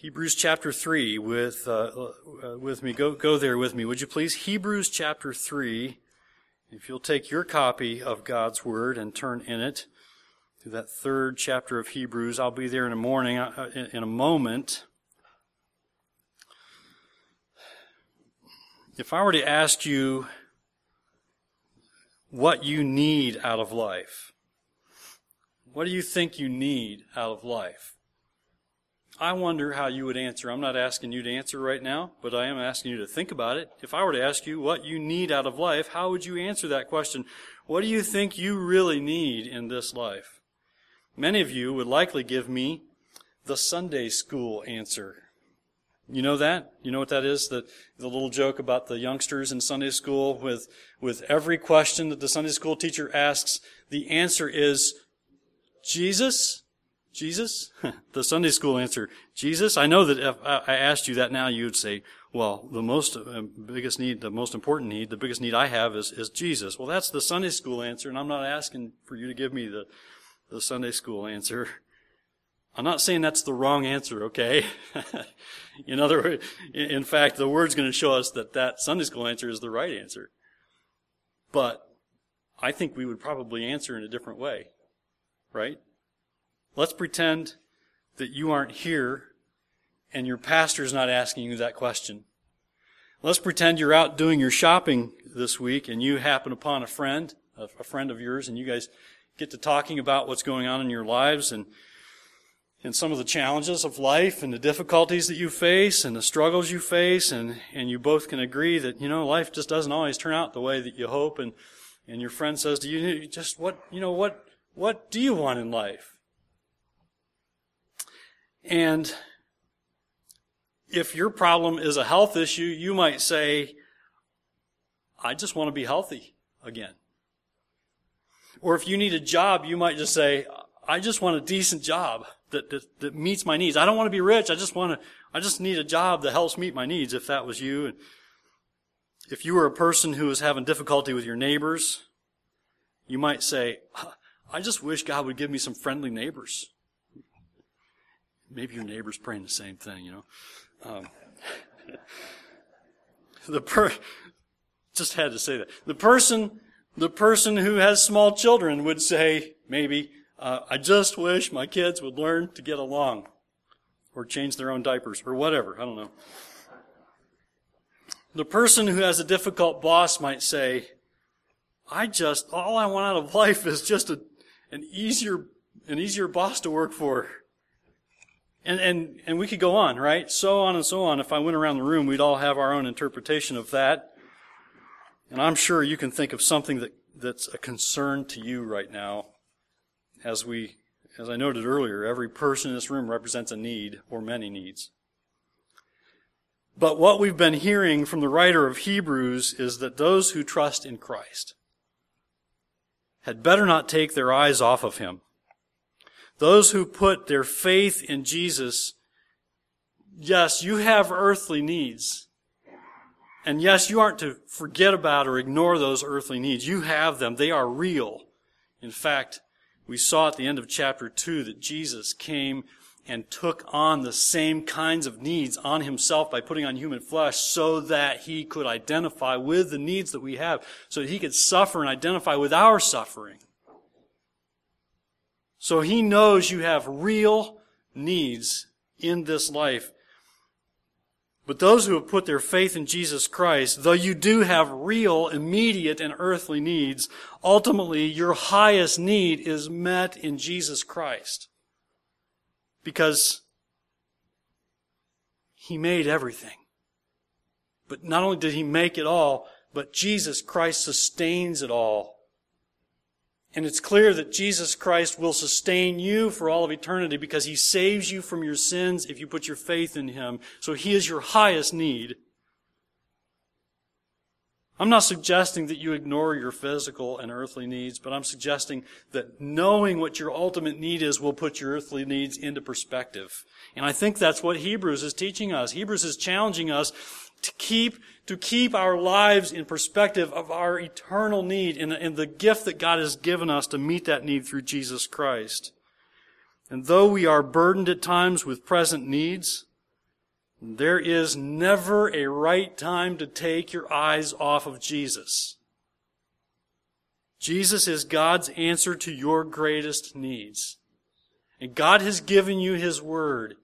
Hebrews chapter 3 with, uh, uh, with me. Go, go there with me, would you please? Hebrews chapter 3. If you'll take your copy of God's Word and turn in it to that third chapter of Hebrews, I'll be there in the morning, uh, in, in a moment. If I were to ask you what you need out of life, what do you think you need out of life? I wonder how you would answer. I'm not asking you to answer right now, but I am asking you to think about it. If I were to ask you what you need out of life, how would you answer that question? What do you think you really need in this life? Many of you would likely give me the Sunday school answer. You know that? You know what that is? The, the little joke about the youngsters in Sunday school with, with every question that the Sunday school teacher asks, the answer is Jesus? Jesus? the Sunday school answer, Jesus? I know that if I asked you that now, you would say, well, the most uh, biggest need, the most important need, the biggest need I have is, is Jesus. Well, that's the Sunday school answer, and I'm not asking for you to give me the, the Sunday school answer. I'm not saying that's the wrong answer, okay? in other words, in fact, the word's going to show us that that Sunday school answer is the right answer. But I think we would probably answer in a different way, right? Let's pretend that you aren't here and your pastor's not asking you that question. Let's pretend you're out doing your shopping this week and you happen upon a friend, a friend of yours, and you guys get to talking about what's going on in your lives and and some of the challenges of life and the difficulties that you face and the struggles you face and, and you both can agree that, you know, life just doesn't always turn out the way that you hope and, and your friend says to you, just what, you know, what, what do you want in life? And if your problem is a health issue, you might say, I just want to be healthy again. Or if you need a job, you might just say, I just want a decent job that, that, that meets my needs. I don't want to be rich. I just want to, I just need a job that helps meet my needs if that was you. And if you were a person who was having difficulty with your neighbors, you might say, I just wish God would give me some friendly neighbors. Maybe your neighbor's praying the same thing, you know. Um, the per, just had to say that. The person, the person who has small children would say, maybe, uh, I just wish my kids would learn to get along or change their own diapers or whatever. I don't know. The person who has a difficult boss might say, I just, all I want out of life is just a, an easier, an easier boss to work for. And, and, and we could go on, right? So on and so on. If I went around the room, we'd all have our own interpretation of that. And I'm sure you can think of something that, that's a concern to you right now. As we, as I noted earlier, every person in this room represents a need or many needs. But what we've been hearing from the writer of Hebrews is that those who trust in Christ had better not take their eyes off of him. Those who put their faith in Jesus, yes, you have earthly needs. And yes, you aren't to forget about or ignore those earthly needs. You have them. They are real. In fact, we saw at the end of chapter 2 that Jesus came and took on the same kinds of needs on himself by putting on human flesh so that he could identify with the needs that we have, so that he could suffer and identify with our suffering. So he knows you have real needs in this life. But those who have put their faith in Jesus Christ, though you do have real, immediate, and earthly needs, ultimately your highest need is met in Jesus Christ. Because He made everything. But not only did He make it all, but Jesus Christ sustains it all and it's clear that Jesus Christ will sustain you for all of eternity because he saves you from your sins if you put your faith in him. So he is your highest need. I'm not suggesting that you ignore your physical and earthly needs, but I'm suggesting that knowing what your ultimate need is will put your earthly needs into perspective. And I think that's what Hebrews is teaching us. Hebrews is challenging us to keep, to keep our lives in perspective of our eternal need and, and the gift that God has given us to meet that need through Jesus Christ. And though we are burdened at times with present needs, There is never a right time to take your eyes off of Jesus. Jesus is God's answer to your greatest needs. And God has given you His Word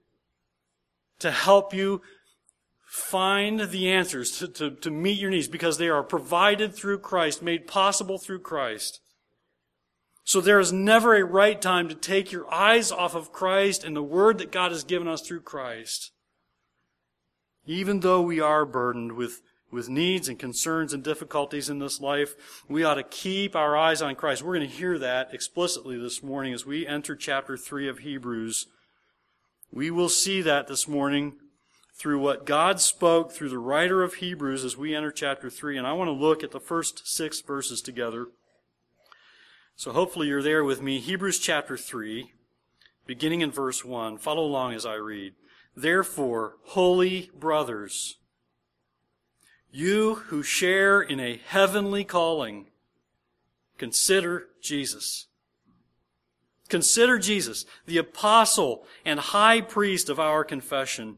to help you find the answers to, to, to meet your needs because they are provided through Christ, made possible through Christ. So there is never a right time to take your eyes off of Christ and the Word that God has given us through Christ. Even though we are burdened with, with needs and concerns and difficulties in this life, we ought to keep our eyes on Christ. We're going to hear that explicitly this morning as we enter chapter 3 of Hebrews. We will see that this morning through what God spoke through the writer of Hebrews as we enter chapter 3. And I want to look at the first six verses together. So hopefully you're there with me. Hebrews chapter 3, beginning in verse 1. Follow along as I read. Therefore, holy brothers, you who share in a heavenly calling, consider Jesus. Consider Jesus, the apostle and high priest of our confession,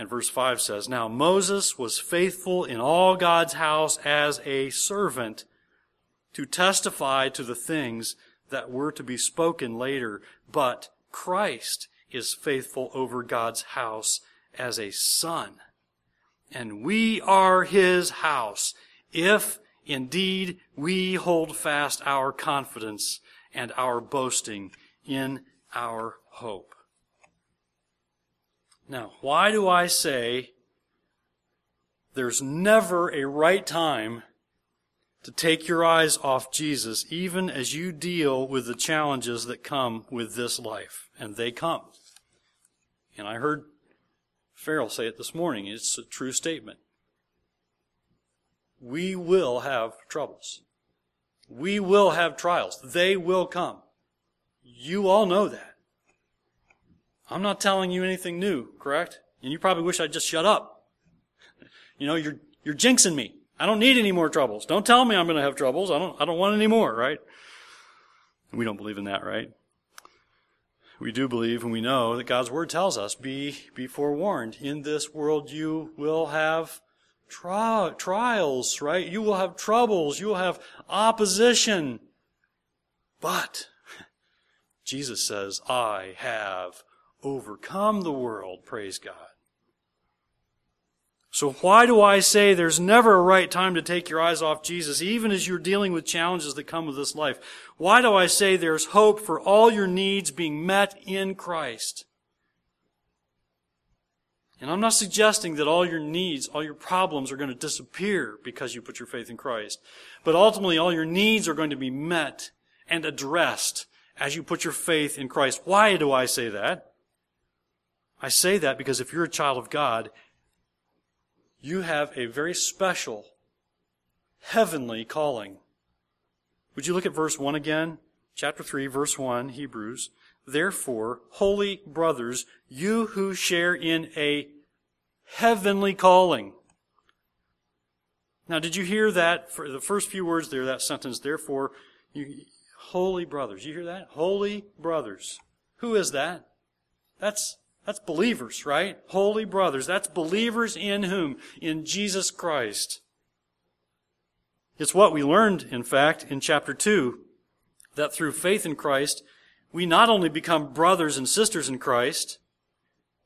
And verse 5 says, Now Moses was faithful in all God's house as a servant to testify to the things that were to be spoken later, but Christ is faithful over God's house as a son. And we are his house if indeed we hold fast our confidence and our boasting in our hope. Now, why do I say there's never a right time to take your eyes off Jesus, even as you deal with the challenges that come with this life? And they come. And I heard Farrell say it this morning. It's a true statement. We will have troubles. We will have trials. They will come. You all know that. I'm not telling you anything new, correct? And you probably wish I'd just shut up. You know, you're, you're jinxing me. I don't need any more troubles. Don't tell me I'm going to have troubles. I don't, I don't want any more, right? We don't believe in that, right? we do believe and we know that God's word tells us, be, be forewarned. In this world you will have tri- trials, right? You will have troubles. You will have opposition. But Jesus says, I have overcome the world. Praise God. So why do I say there's never a right time to take your eyes off Jesus, even as you're dealing with challenges that come with this life? Why do I say there's hope for all your needs being met in Christ? And I'm not suggesting that all your needs, all your problems are going to disappear because you put your faith in Christ. But ultimately, all your needs are going to be met and addressed as you put your faith in Christ. Why do I say that? I say that because if you're a child of God, you have a very special heavenly calling. Would you look at verse 1 again? Chapter 3, verse 1, Hebrews. Therefore, holy brothers, you who share in a heavenly calling. Now, did you hear that for the first few words there, that sentence, therefore, you, holy brothers. You hear that? Holy brothers. Who is that? That's that's believers, right? Holy brothers. That's believers in whom? In Jesus Christ. It's what we learned, in fact, in chapter 2, that through faith in Christ, we not only become brothers and sisters in Christ,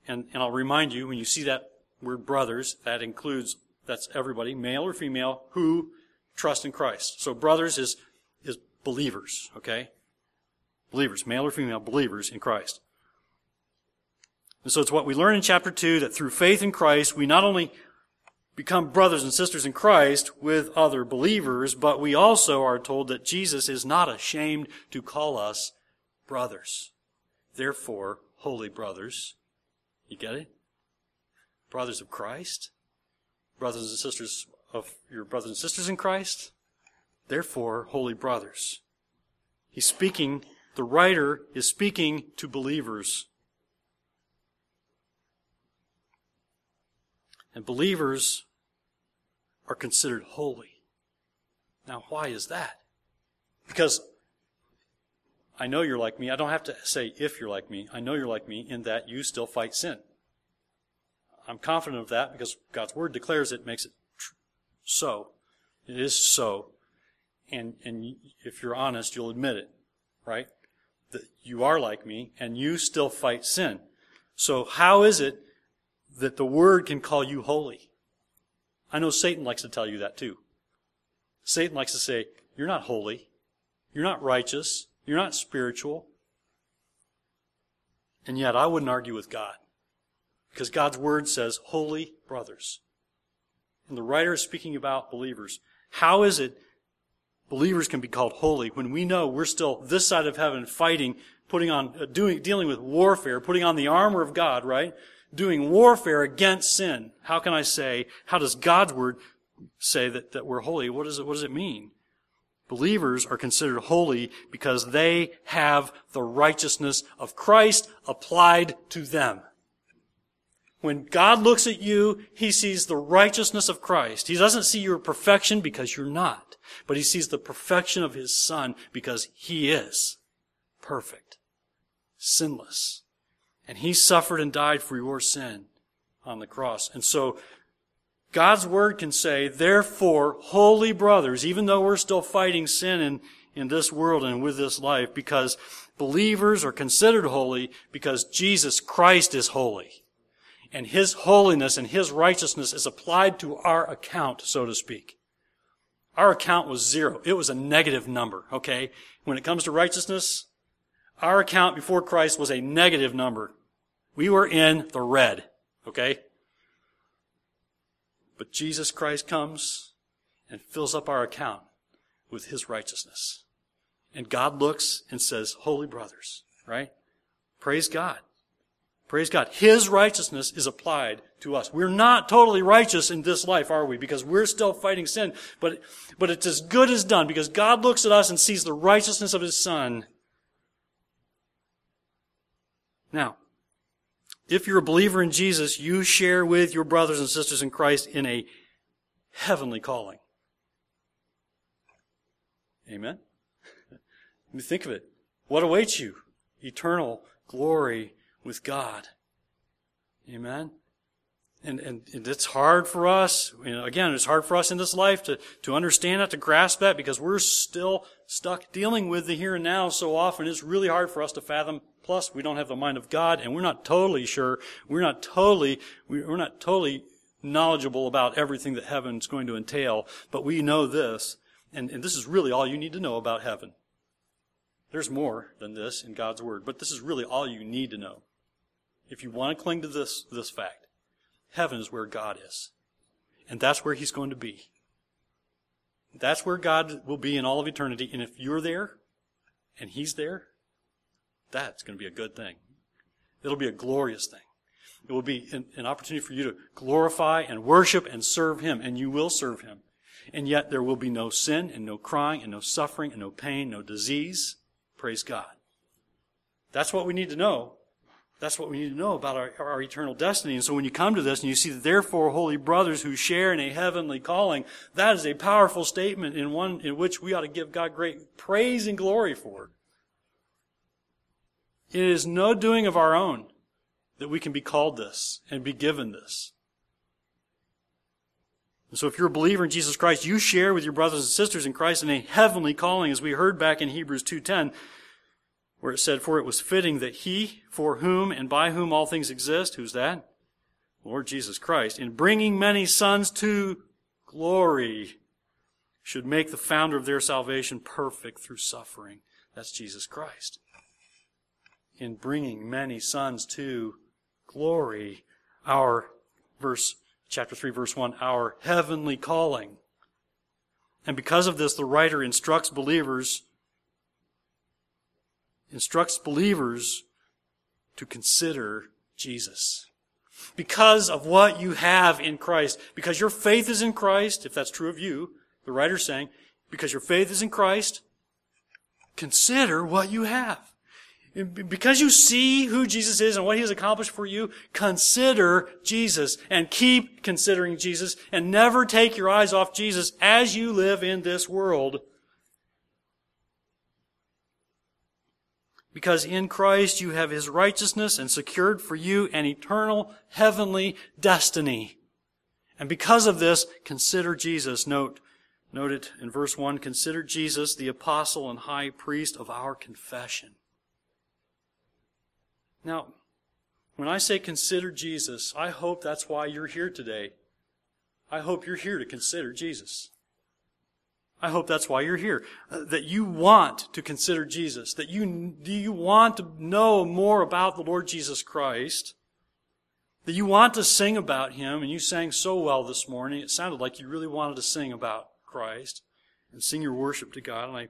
and, and I'll remind you, when you see that word brothers, that includes, that's everybody, male or female, who trust in Christ. So brothers is, is believers, okay? Believers, male or female, believers in Christ. And so it's what we learn in chapter 2 that through faith in Christ, we not only become brothers and sisters in Christ with other believers, but we also are told that Jesus is not ashamed to call us brothers. Therefore, holy brothers, you get it? Brothers of Christ, brothers and sisters of your brothers and sisters in Christ, therefore, holy brothers. He's speaking, the writer is speaking to believers. And believers are considered holy. Now, why is that? Because I know you're like me. I don't have to say if you're like me. I know you're like me in that you still fight sin. I'm confident of that because God's Word declares it, makes it so. It is so. And, and if you're honest, you'll admit it, right? That you are like me and you still fight sin. So how is it that the Word can call you holy? I know Satan likes to tell you that too. Satan likes to say, you're not holy. You're not righteous. You're not spiritual. And yet I wouldn't argue with God. Because God's word says, holy brothers. And the writer is speaking about believers. How is it believers can be called holy when we know we're still this side of heaven fighting, putting on, uh, doing, dealing with warfare, putting on the armor of God, right? Doing warfare against sin. How can I say, how does God's word say that, that we're holy? What does it, what does it mean? Believers are considered holy because they have the righteousness of Christ applied to them. When God looks at you, He sees the righteousness of Christ. He doesn't see your perfection because you're not, but He sees the perfection of His Son because He is perfect, sinless. And He suffered and died for your sin on the cross. And so, God's Word can say, therefore, holy brothers, even though we're still fighting sin in, in this world and with this life, because believers are considered holy because Jesus Christ is holy and His holiness and His righteousness is applied to our account, so to speak. Our account was zero. It was a negative number, okay? When it comes to righteousness, our account before Christ was a negative number. We were in the red, okay? But Jesus Christ comes and fills up our account with His righteousness. And God looks and says, Holy brothers, right? Praise God. Praise God. His righteousness is applied to us. We're not totally righteous in this life, are we? Because we're still fighting sin. But, but it's as good as done because God looks at us and sees the righteousness of His Son. Now, if you're a believer in Jesus, you share with your brothers and sisters in Christ in a heavenly calling. Amen? Think of it. What awaits you? Eternal glory with God. Amen? And, and, and it's hard for us, you know, again, it's hard for us in this life to, to understand that, to grasp that, because we're still stuck dealing with the here and now so often. It's really hard for us to fathom. Plus, we don't have the mind of God, and we're not totally sure, we're not totally, we're not totally knowledgeable about everything that heaven's going to entail, but we know this, and, and this is really all you need to know about heaven. There's more than this in God's Word, but this is really all you need to know if you want to cling to this, this fact, heaven is where God is. And that's where He's going to be. That's where God will be in all of eternity. And if you're there and He's there, that's going to be a good thing. It'll be a glorious thing. It will be an, an opportunity for you to glorify and worship and serve Him, and you will serve Him. And yet there will be no sin and no crying and no suffering and no pain, no disease. Praise God. That's what we need to know that's what we need to know about our, our eternal destiny. And so when you come to this and you see, that therefore, holy brothers who share in a heavenly calling, that is a powerful statement in one in which we ought to give God great praise and glory for. It is no doing of our own that we can be called this and be given this. And so if you're a believer in Jesus Christ, you share with your brothers and sisters in Christ in a heavenly calling, as we heard back in Hebrews 2.10 where it said, For it was fitting that he, for whom and by whom all things exist, who's that? Lord Jesus Christ, in bringing many sons to glory, should make the founder of their salvation perfect through suffering. That's Jesus Christ. In bringing many sons to glory, our verse, chapter 3, verse 1, our heavenly calling. And because of this, the writer instructs believers instructs believers to consider Jesus. Because of what you have in Christ. Because your faith is in Christ, if that's true of you, the writer's saying, because your faith is in Christ, consider what you have. Because you see who Jesus is and what he has accomplished for you, consider Jesus and keep considering Jesus and never take your eyes off Jesus as you live in this world. Because in Christ you have his righteousness and secured for you an eternal heavenly destiny. And because of this, consider Jesus. Note, note it in verse 1, consider Jesus the apostle and high priest of our confession. Now, when I say consider Jesus, I hope that's why you're here today. I hope you're here to consider Jesus. I hope that's why you're here. Uh, that you want to consider Jesus. That you, do you want to know more about the Lord Jesus Christ. That you want to sing about Him, and you sang so well this morning. It sounded like you really wanted to sing about Christ and sing your worship to God, and I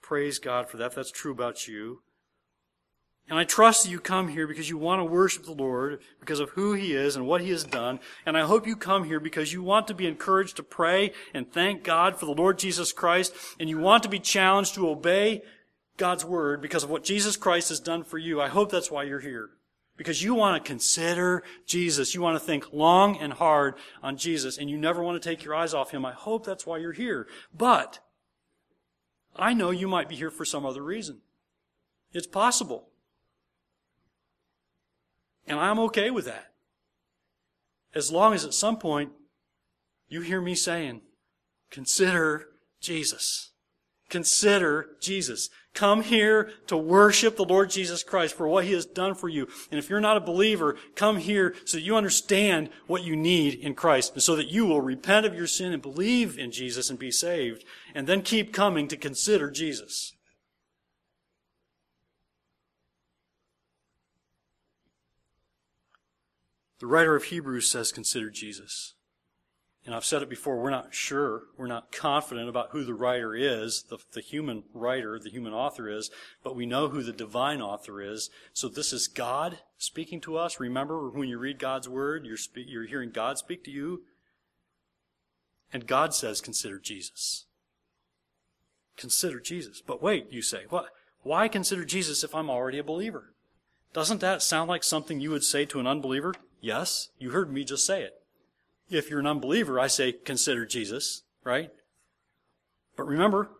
praise God for that. If that's true about you. And I trust that you come here because you want to worship the Lord because of who He is and what He has done. And I hope you come here because you want to be encouraged to pray and thank God for the Lord Jesus Christ. And you want to be challenged to obey God's Word because of what Jesus Christ has done for you. I hope that's why you're here. Because you want to consider Jesus. You want to think long and hard on Jesus. And you never want to take your eyes off Him. I hope that's why you're here. But I know you might be here for some other reason. It's possible. And I'm okay with that. As long as at some point you hear me saying, consider Jesus. Consider Jesus. Come here to worship the Lord Jesus Christ for what He has done for you. And if you're not a believer, come here so you understand what you need in Christ and so that you will repent of your sin and believe in Jesus and be saved. And then keep coming to consider Jesus. The writer of Hebrews says, consider Jesus. And I've said it before, we're not sure, we're not confident about who the writer is, the, the human writer, the human author is, but we know who the divine author is. So this is God speaking to us. Remember, when you read God's word, you're, spe- you're hearing God speak to you. And God says, consider Jesus. Consider Jesus. But wait, you say, what? Why consider Jesus if I'm already a believer? Doesn't that sound like something you would say to an unbeliever? Yes, you heard me just say it. If you're an unbeliever, I say consider Jesus, right? But remember,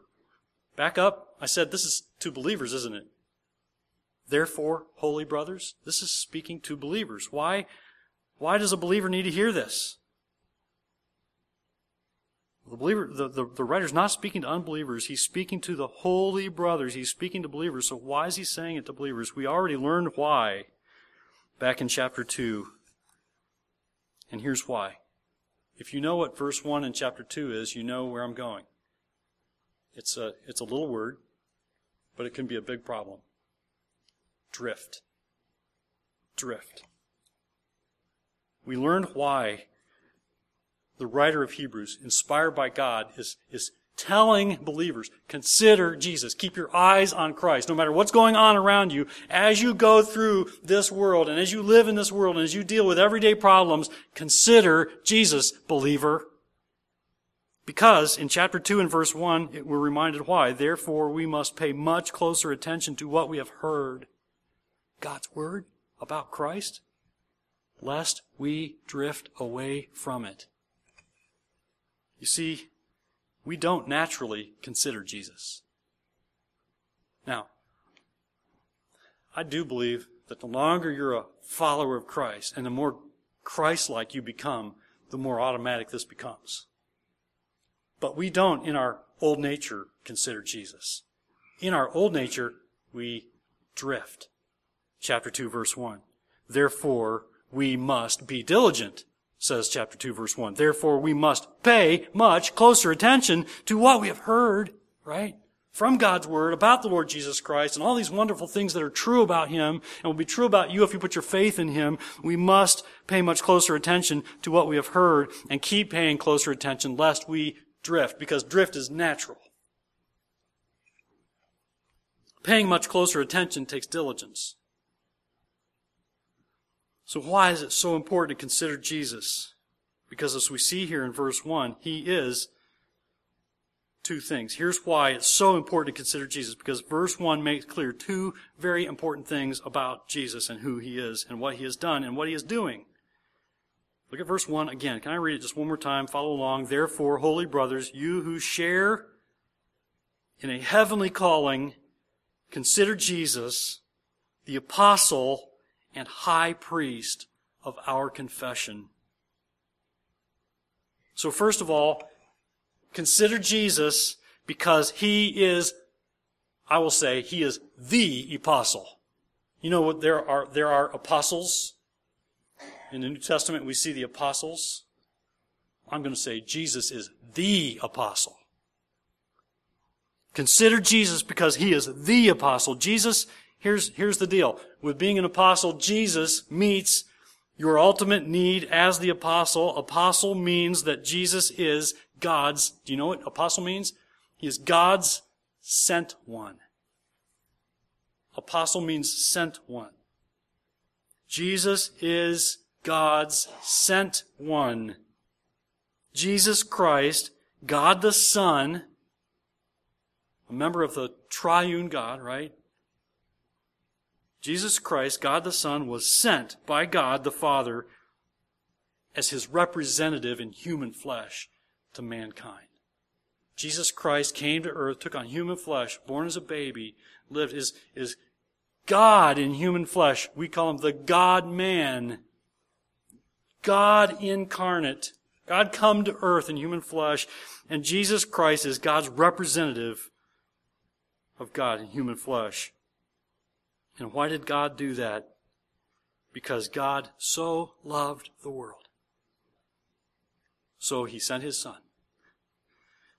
back up, I said this is to believers, isn't it? Therefore, holy brothers, this is speaking to believers. Why, why does a believer need to hear this? The believer, the, the, the writer's not speaking to unbelievers. He's speaking to the holy brothers. He's speaking to believers. So why is he saying it to believers? We already learned why back in chapter 2. And here's why. If you know what verse 1 in chapter 2 is, you know where I'm going. It's a, it's a little word, but it can be a big problem. Drift. Drift. We learned why the writer of Hebrews, inspired by God, is, is telling believers, consider Jesus. Keep your eyes on Christ. No matter what's going on around you, as you go through this world and as you live in this world and as you deal with everyday problems, consider Jesus, believer. Because in chapter 2 and verse 1, we're reminded why. Therefore, we must pay much closer attention to what we have heard. God's word about Christ, lest we drift away from it. You see, we don't naturally consider Jesus. Now, I do believe that the longer you're a follower of Christ and the more Christ like you become, the more automatic this becomes. But we don't, in our old nature, consider Jesus. In our old nature, we drift. Chapter 2, verse 1. Therefore, we must be diligent says chapter 2 verse 1. Therefore we must pay much closer attention to what we have heard, right? From God's Word about the Lord Jesus Christ and all these wonderful things that are true about Him and will be true about you if you put your faith in Him. We must pay much closer attention to what we have heard and keep paying closer attention lest we drift because drift is natural. Paying much closer attention takes diligence. So why is it so important to consider Jesus? Because as we see here in verse 1, he is two things. Here's why it's so important to consider Jesus, because verse 1 makes clear two very important things about Jesus and who he is and what he has done and what he is doing. Look at verse 1 again. Can I read it just one more time? Follow along. Therefore, holy brothers, you who share in a heavenly calling, consider Jesus, the apostle and high priest of our confession. So first of all, consider Jesus because he is, I will say, he is the apostle. You know what there are, there are apostles. In the New Testament, we see the apostles. I'm going to say Jesus is the apostle. Consider Jesus because he is the apostle. Jesus, here's, here's the deal. With being an apostle, Jesus meets your ultimate need as the apostle. Apostle means that Jesus is God's, do you know what apostle means? He is God's sent one. Apostle means sent one. Jesus is God's sent one. Jesus Christ, God the Son, a member of the triune God, right? Jesus Christ, God the Son, was sent by God the Father as his representative in human flesh to mankind. Jesus Christ came to earth, took on human flesh, born as a baby, lived, is, is God in human flesh. We call him the God man. God incarnate. God come to earth in human flesh. And Jesus Christ is God's representative of God in human flesh. And why did God do that? Because God so loved the world. So he sent his son.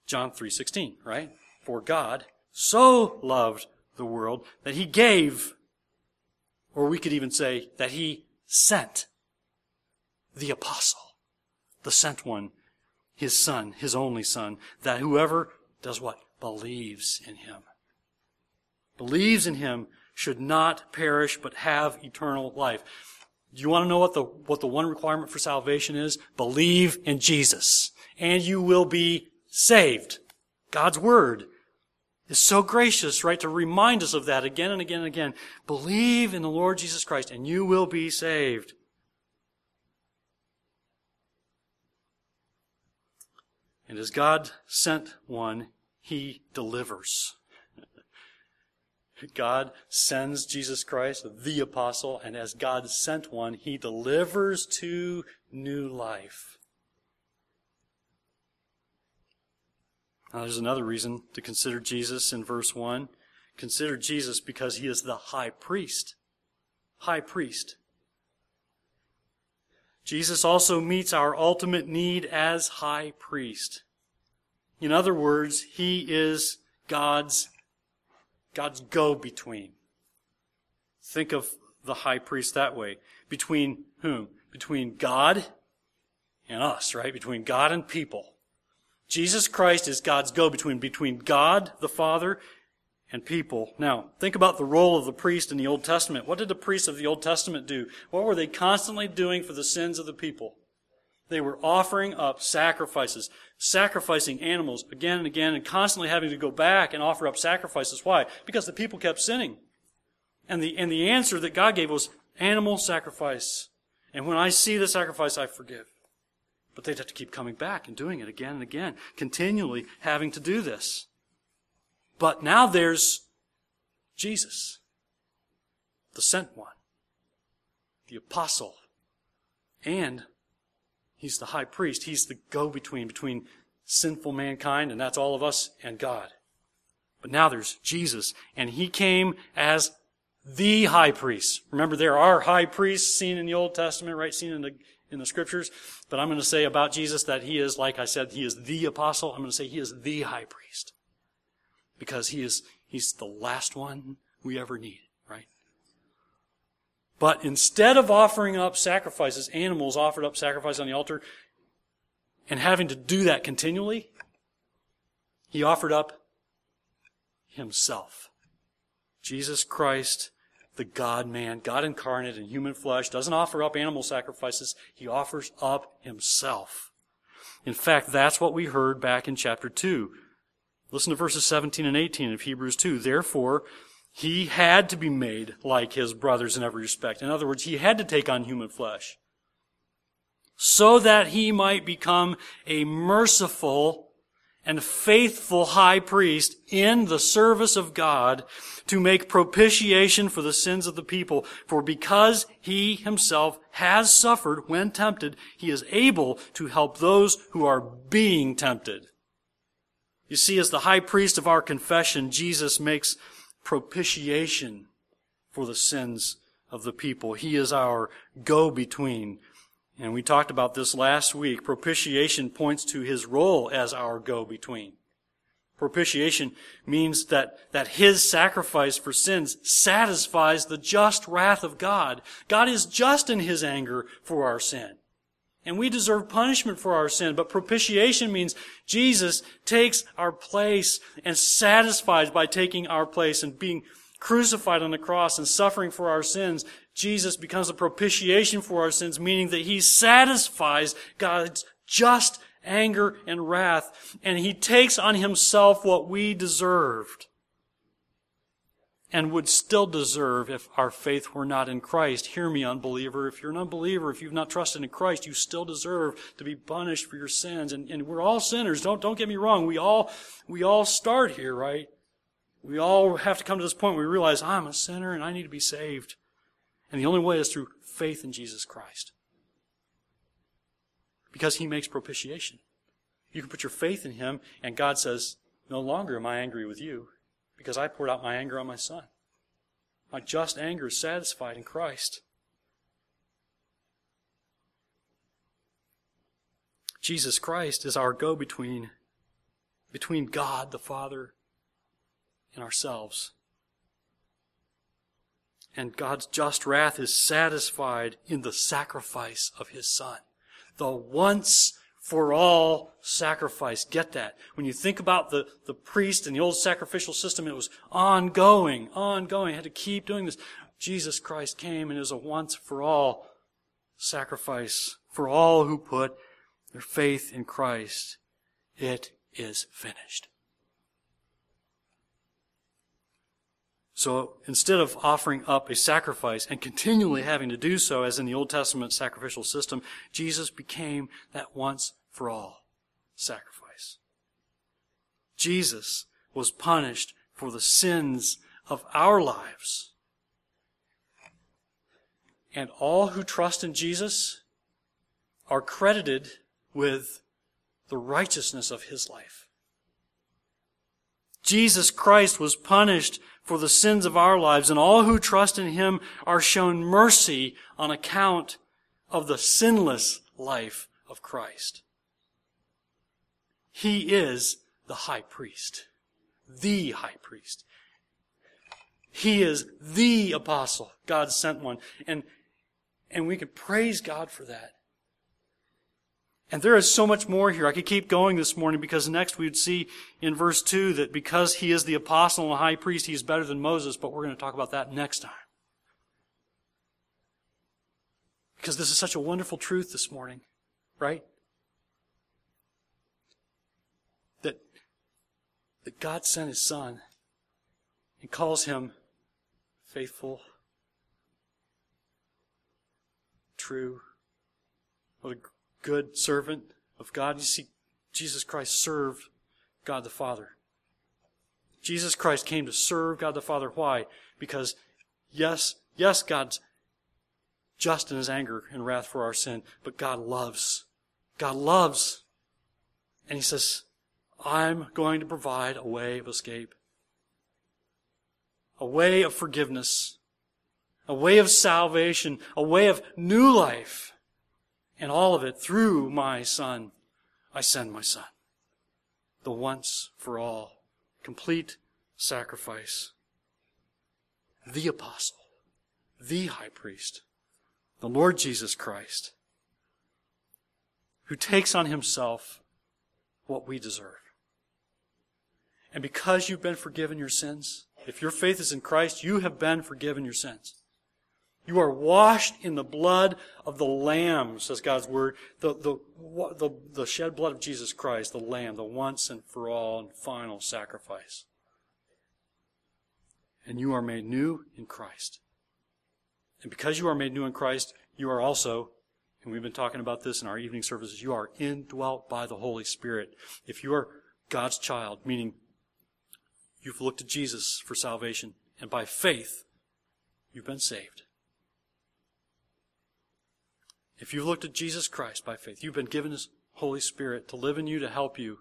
John 3:16, right? For God so loved the world that he gave or we could even say that he sent the apostle, the sent one, his son, his only son, that whoever does what? Believes in him believes in him should not perish but have eternal life. Do you want to know what the, what the one requirement for salvation is? Believe in Jesus and you will be saved. God's word is so gracious, right, to remind us of that again and again and again. Believe in the Lord Jesus Christ and you will be saved. And as God sent one, He delivers. God sends Jesus Christ, the apostle, and as God sent one, he delivers to new life. Now, there's another reason to consider Jesus in verse 1. Consider Jesus because he is the high priest. High priest. Jesus also meets our ultimate need as high priest. In other words, he is God's God's go between. Think of the high priest that way. Between whom? Between God and us, right? Between God and people. Jesus Christ is God's go between, between God the Father and people. Now, think about the role of the priest in the Old Testament. What did the priests of the Old Testament do? What were they constantly doing for the sins of the people? They were offering up sacrifices, sacrificing animals again and again, and constantly having to go back and offer up sacrifices. Why? Because the people kept sinning. And the, and the answer that God gave was animal sacrifice. And when I see the sacrifice, I forgive. But they'd have to keep coming back and doing it again and again, continually having to do this. But now there's Jesus, the sent one, the apostle, and He's the high priest. He's the go between between sinful mankind, and that's all of us, and God. But now there's Jesus, and he came as the high priest. Remember, there are high priests seen in the Old Testament, right? Seen in the in the scriptures. But I'm going to say about Jesus that he is, like I said, he is the apostle. I'm going to say he is the high priest. Because he is, he's the last one we ever need. But instead of offering up sacrifices, animals offered up sacrifice on the altar, and having to do that continually, he offered up himself. Jesus Christ, the God man, God incarnate in human flesh, doesn't offer up animal sacrifices. He offers up himself. In fact, that's what we heard back in chapter 2. Listen to verses 17 and 18 of Hebrews 2. Therefore, he had to be made like his brothers in every respect. In other words, he had to take on human flesh. So that he might become a merciful and faithful high priest in the service of God to make propitiation for the sins of the people. For because he himself has suffered when tempted, he is able to help those who are being tempted. You see, as the high priest of our confession, Jesus makes propitiation for the sins of the people. He is our go-between and we talked about this last week. Propitiation points to his role as our go-between. Propitiation means that, that his sacrifice for sins satisfies the just wrath of God. God is just in his anger for our sin. And we deserve punishment for our sin, but propitiation means Jesus takes our place and satisfies by taking our place and being crucified on the cross and suffering for our sins, Jesus becomes a propitiation for our sins, meaning that he satisfies God's just anger and wrath, and he takes on himself what we deserved and would still deserve if our faith were not in Christ. Hear me, unbeliever. If you're an unbeliever, if you've not trusted in Christ, you still deserve to be punished for your sins. And, and we're all sinners. Don't, don't get me wrong. We all, we all start here, right? We all have to come to this point where we realize I'm a sinner and I need to be saved. And the only way is through faith in Jesus Christ. Because he makes propitiation. You can put your faith in him, and God says, No longer am I angry with you, because I poured out my anger on my son. My just anger is satisfied in Christ. Jesus Christ is our go between between God the Father and ourselves. And God's just wrath is satisfied in the sacrifice of His Son. The once for all sacrifice. Get that. When you think about the, the priest and the old sacrificial system, it was ongoing, ongoing. had to keep doing this. Jesus Christ came and is a once for all sacrifice for all who put their faith in Christ. It is finished. So instead of offering up a sacrifice and continually having to do so, as in the Old Testament sacrificial system, Jesus became that once for all sacrifice. Jesus was punished for the sins of our lives. And all who trust in Jesus are credited with the righteousness of his life. Jesus Christ was punished for the sins of our lives, and all who trust in him are shown mercy on account of the sinless life of Christ. He is the high priest, the high priest. He is the apostle, God's sent one. And, and we can praise God for that. And there is so much more here. I could keep going this morning because next we would see in verse 2 that because he is the apostle and the high priest, he is better than Moses, but we're going to talk about that next time. Because this is such a wonderful truth this morning, right? That, that God sent his son and calls him faithful, true, what a good servant of God. You see, Jesus Christ served God the Father. Jesus Christ came to serve God the Father. Why? Because, yes, yes, God's just in his anger and wrath for our sin, but God loves. God loves. And he says, I'm going to provide a way of escape, a way of forgiveness, a way of salvation, a way of new life. And all of it through my Son, I send my Son. The once for all, complete sacrifice. The apostle, the high priest, the Lord Jesus Christ, who takes on himself what we deserve. And because you've been forgiven your sins, If your faith is in Christ, you have been forgiven your sins. You are washed in the blood of the Lamb, says God's Word. The, the, the, the shed blood of Jesus Christ, the Lamb, the once and for all and final sacrifice. And you are made new in Christ. And because you are made new in Christ, you are also, and we've been talking about this in our evening services, you are indwelt by the Holy Spirit. If you are God's child, meaning you've looked to Jesus for salvation, and by faith, you've been saved. If you've looked at Jesus Christ by faith, you've been given His Holy Spirit to live in you to help you.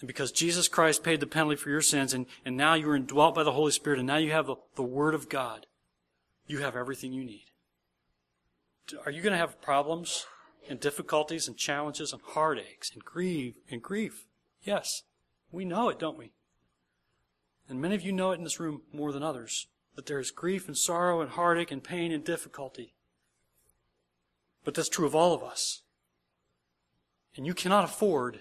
And because Jesus Christ paid the penalty for your sins, and, and now you are indwelt by the Holy Spirit, and now you have the, the Word of God, you have everything you need. Are you going to have problems and difficulties and challenges and heartaches and grief and grief? Yes. We know it, don't we? And many of you know it in this room more than others, that there is grief and sorrow and heartache and pain and difficulty. But that's true of all of us. And you cannot afford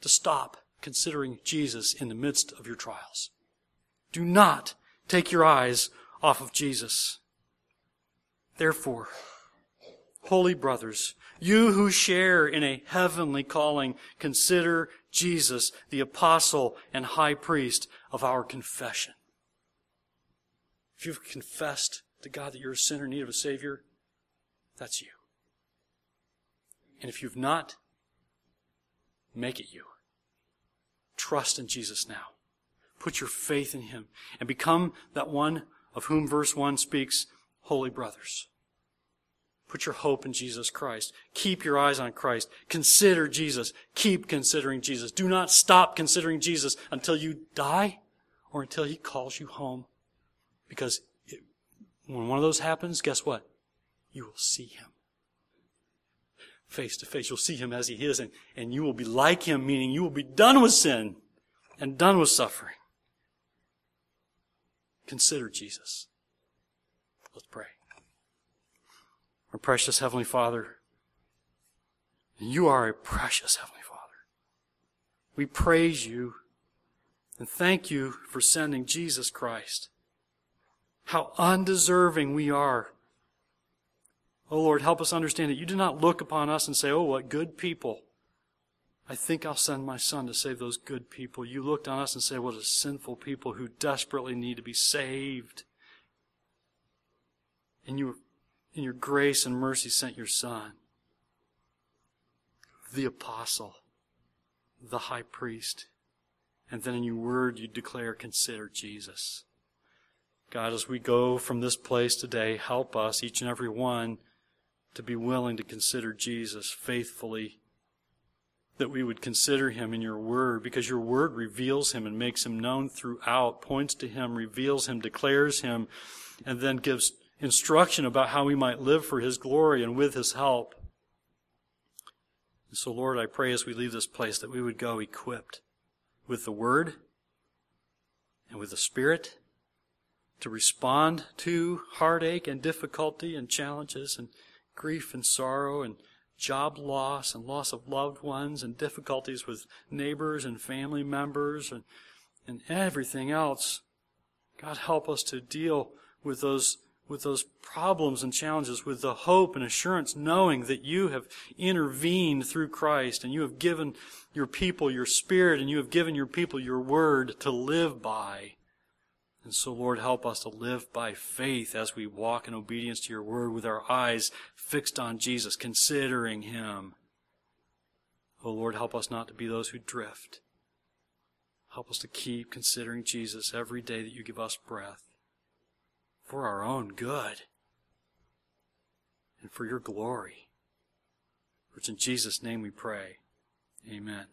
to stop considering Jesus in the midst of your trials. Do not take your eyes off of Jesus. Therefore, holy brothers, you who share in a heavenly calling, consider Jesus the apostle and high priest of our confession. If you've confessed to God that you're a sinner in need of a Savior, that's you. And if you've not, make it you. Trust in Jesus now. Put your faith in Him and become that one of whom verse 1 speaks, holy brothers. Put your hope in Jesus Christ. Keep your eyes on Christ. Consider Jesus. Keep considering Jesus. Do not stop considering Jesus until you die or until He calls you home. Because it, when one of those happens, guess what? You will see Him face to face. You'll see him as he is, and, and you will be like him, meaning you will be done with sin and done with suffering. Consider Jesus. Let's pray. Our precious Heavenly Father, you are a precious Heavenly Father. We praise you and thank you for sending Jesus Christ. How undeserving we are Oh Lord, help us understand that you do not look upon us and say, Oh, what good people. I think I'll send my son to save those good people. You looked on us and say, What a sinful people who desperately need to be saved. And you, in your grace and mercy, sent your son, the apostle, the high priest. And then in your word, you declare, Consider Jesus. God, as we go from this place today, help us, each and every one, to be willing to consider Jesus faithfully, that we would consider him in your word, because your word reveals him and makes him known throughout, points to him, reveals him, declares him, and then gives instruction about how we might live for his glory and with his help. And so, Lord, I pray as we leave this place that we would go equipped with the word and with the spirit to respond to heartache and difficulty and challenges and grief and sorrow and job loss and loss of loved ones and difficulties with neighbors and family members and, and everything else. God help us to deal with those with those problems and challenges with the hope and assurance knowing that you have intervened through Christ and you have given your people your spirit and you have given your people your word to live by. And so, Lord, help us to live by faith as we walk in obedience to your word with our eyes fixed on Jesus, considering him. Oh, Lord, help us not to be those who drift. Help us to keep considering Jesus every day that you give us breath for our own good and for your glory. Which in Jesus' name we pray. Amen.